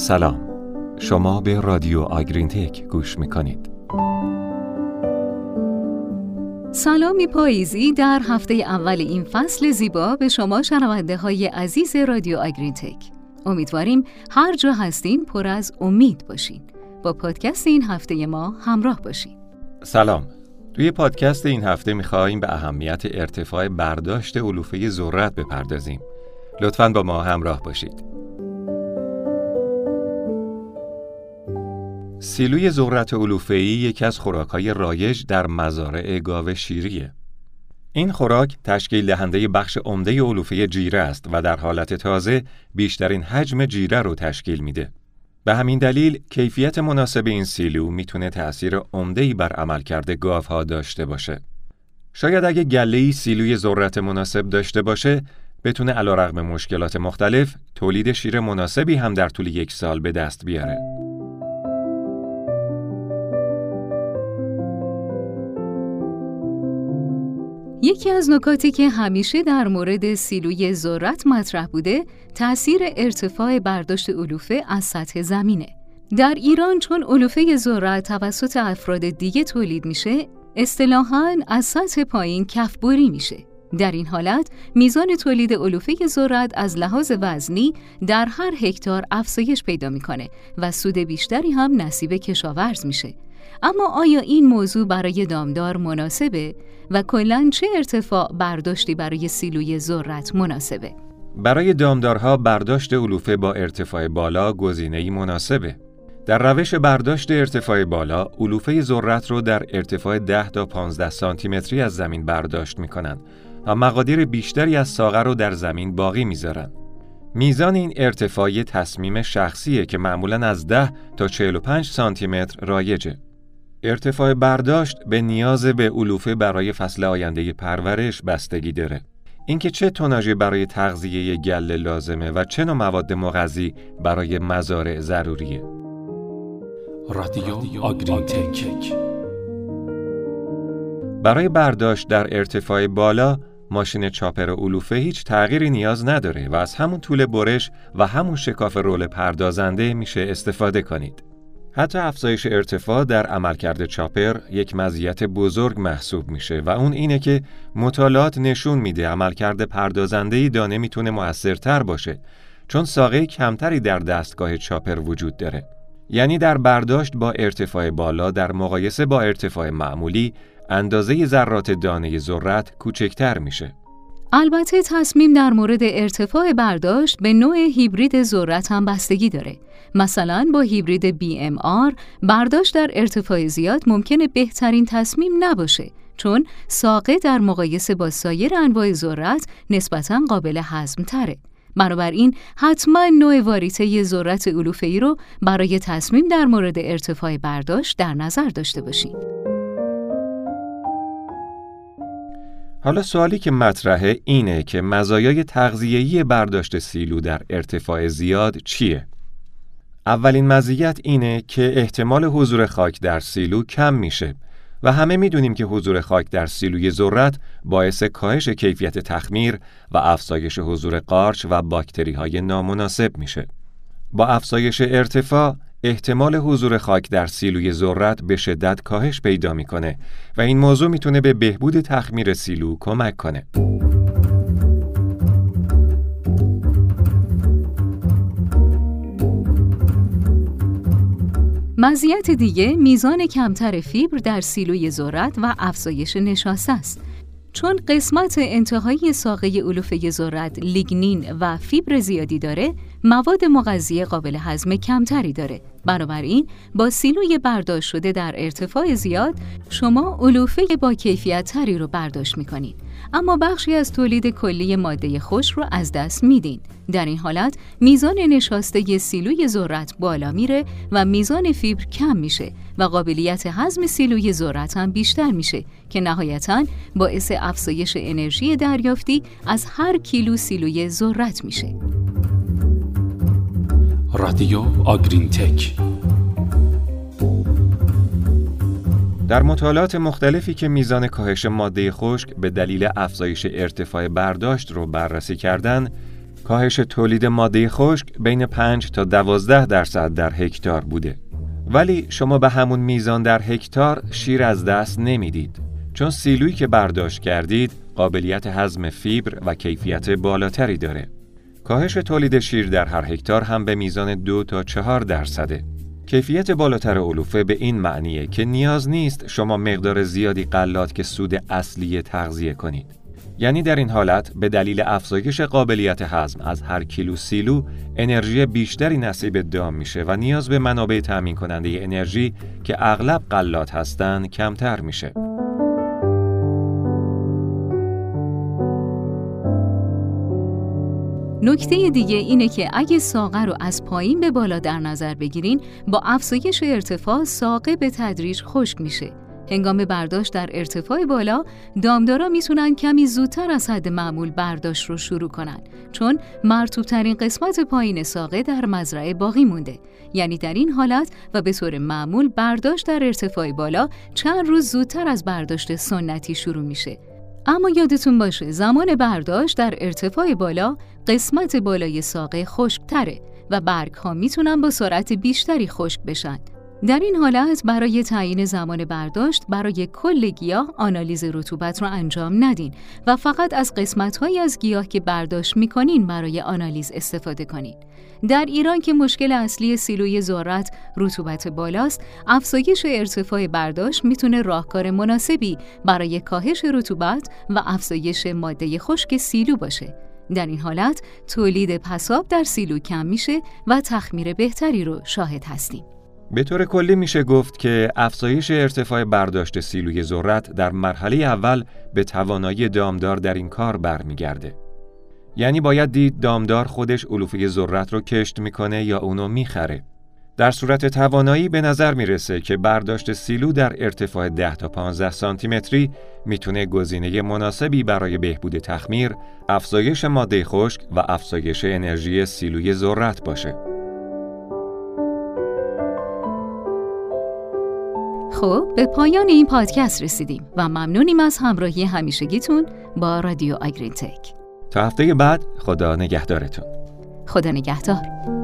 سلام. شما به رادیو آگرین تک گوش می‌کنید. سلامی پاییزی در هفته اول این فصل زیبا به شما شنونده های عزیز رادیو آگرین تک امیدواریم هر جا هستین پر از امید باشین. با پادکست این هفته ما همراه باشین. سلام. توی پادکست این هفته میخواییم به اهمیت ارتفاع برداشت علوفه ذرت بپردازیم. لطفاً با ما همراه باشید. سیلوی ذرت علوفه‌ای یکی از خوراک‌های رایج در مزارع گاو شیریه. این خوراک تشکیل دهنده بخش عمده علوفه جیره است و در حالت تازه بیشترین حجم جیره رو تشکیل میده. به همین دلیل کیفیت مناسب این سیلو می‌تونه تأثیر عمده‌ای بر عملکرد گاوها داشته باشه. شاید اگه گله‌ای سیلوی ذرت مناسب داشته باشه، بتونه علیرغم مشکلات مختلف تولید شیر مناسبی هم در طول یک سال به دست بیاره. یکی از نکاتی که همیشه در مورد سیلوی ذرت مطرح بوده تأثیر ارتفاع برداشت علوفه از سطح زمینه. در ایران چون علوفه ذرت توسط افراد دیگه تولید میشه، اصطلاحاً از سطح پایین کفبری میشه. در این حالت میزان تولید علوفه ذرت از لحاظ وزنی در هر هکتار افزایش پیدا می‌کنه و سود بیشتری هم نصیب کشاورز میشه. اما آیا این موضوع برای دامدار مناسبه و کلا چه ارتفاع برداشتی برای سیلوی ذرت مناسبه؟ برای دامدارها برداشت علوفه با ارتفاع بالا گزینه‌ای مناسبه. در روش برداشت ارتفاع بالا، علوفه ذرت رو در ارتفاع 10 تا 15 سانتی متری از زمین برداشت می‌کنند و مقادیر بیشتری از ساغر رو در زمین باقی می‌ذارن. میزان این ارتفاعی تصمیم شخصیه که معمولا از 10 تا 45 سانتی متر رایجه. ارتفاع برداشت به نیاز به علوفه برای فصل آینده پرورش بستگی داره. اینکه چه توناژی برای تغذیه گله لازمه و چه نوع مواد مغذی برای مزارع ضروریه. رادیو آگرین تک برای برداشت در ارتفاع بالا ماشین چاپر علوفه هیچ تغییری نیاز نداره و از همون طول برش و همون شکاف رول پردازنده میشه استفاده کنید. حتی افزایش ارتفاع در عملکرد چاپر یک مزیت بزرگ محسوب میشه و اون اینه که مطالعات نشون میده عملکرد پردازنده دانه می‌تونه موثرتر باشه چون ساقه کمتری در دستگاه چاپر وجود داره. یعنی در برداشت با ارتفاع بالا در مقایسه با ارتفاع معمولی اندازه ذرات دانه ذرت کوچکتر میشه. البته تصمیم در مورد ارتفاع برداشت به نوع هیبرید ذرت هم بستگی داره. مثلا با هیبرید BMR برداشت در ارتفاع زیاد ممکنه بهترین تصمیم نباشه چون ساقه در مقایسه با سایر انواع ذرت نسبتا قابل هضم تره. بنابراین حتما نوع واریته ذرت علوفه‌ای رو برای تصمیم در مورد ارتفاع برداشت در نظر داشته باشید. حالا سوالی که مطرحه اینه که مزایای تغذیه‌ای برداشت سیلو در ارتفاع زیاد چیه؟ اولین مزیت اینه که احتمال حضور خاک در سیلو کم میشه و همه می‌دونیم که حضور خاک در سیلوی ذرت باعث کاهش کیفیت تخمیر و افزایش حضور قارچ و باکتری های نامناسب میشه. با افزایش ارتفاع احتمال حضور خاک در سیلوی ذرت به شدت کاهش پیدا می‌کنه و این موضوع می‌تونه به بهبود تخمیر سیلو کمک کنه. مزیت دیگه میزان کمتر فیبر در سیلوی ذرت و افزایش نشاسته است. چون قسمت انتهایی ساقه علوفه ذرت لیگنین و فیبر زیادی داره، مواد مغذی قابل هضم کمتری داره. بنابراین با سیلوی برداشت شده در ارتفاع زیاد، شما علوفه با کیفیت تری رو برداشت می‌کنید. اما بخشی از تولید کلی ماده خوش رو از دست میدین. در این حالت میزان نشاسته سیلوی ذرت بالا میره و میزان فیبر کم میشه و قابلیت هضم سیلوی ذرت هم بیشتر میشه که نهایتا باعث افزایش انرژی دریافتی از هر کیلو سیلوی ذرت میشه. رادیو آگرین تک در مطالعات مختلفی که میزان کاهش ماده خشک به دلیل افزایش ارتفاع برداشت رو بررسی کردن، کاهش تولید ماده خشک بین 5 تا 12 درصد در هکتار بوده. ولی شما به همون میزان در هکتار شیر از دست نمی‌دید. چون سیلویی که برداشت کردید قابلیت هضم فیبر و کیفیت بالاتری داره. کاهش تولید شیر در هر هکتار هم به میزان دو تا چهار درصده. کیفیت بالاتر علوفه به این معنیه که نیاز نیست شما مقدار زیادی قلات که سود اصلی تغذیه کنید. یعنی در این حالت به دلیل افزایش قابلیت هضم از هر کیلو سیلو انرژی بیشتری نصیب دام میشه و نیاز به منابع تأمین کننده انرژی که اغلب قلات هستند کمتر میشه. نکته دیگه اینه که اگه ساقه رو از پایین به بالا در نظر بگیرین با افزایش ارتفاع ساقه به تدریج خشک میشه. هنگام برداشت در ارتفاع بالا دامدارا می‌تونن کمی زودتر از حد معمول برداشت رو شروع کنن چون مرتوبترین قسمت پایین ساقه در مزرعه باقی مونده. یعنی در این حالت و به طور معمول برداشت در ارتفاع بالا چند روز زودتر از برداشت سنتی شروع میشه. اما یادتون باشه زمان برداشت در ارتفاع بالا قسمت بالای ساقه خشکتره و برگ ها می‌تونن با سرعت بیشتری خشک بشن. در این حالت برای تعیین زمان برداشت برای کل گیاه آنالیز رطوبت را انجام ندین و فقط از قسمت از گیاه که برداشت می‌کنین برای آنالیز استفاده کنین. در ایران که مشکل اصلی سیلوی ذرت رطوبت بالاست، افزایش ارتفاع برداشت می‌تونه راهکار مناسبی برای کاهش رطوبت و افزایش ماده خشک سیلو باشه. در این حالت تولید پساب در سیلو کم میشه و تخمیر بهتری رو شاهد هستیم. به طور کلی میشه گفت که افزایش ارتفاع برداشت سیلوی ذرت در مرحله اول به توانایی دامدار در این کار برمیگرده. یعنی باید دید دامدار خودش علوفه ذرت رو کشت می‌کنه یا اونو می‌خره. در صورت توانایی به نظر می‌رسه که برداشت سیلو در ارتفاع 10 تا 15 سانتی متری می‌تونه گزینه مناسبی برای بهبود تخمیر، افزایش ماده خشک و افزایش انرژی سیلوی ذرت باشه. خب به پایان این پادکست رسیدیم و ممنونیم از همراهی همیشگیتون با رادیو آگرین تک تا هفته بعد خدا نگهدارتون. خدا نگهدار.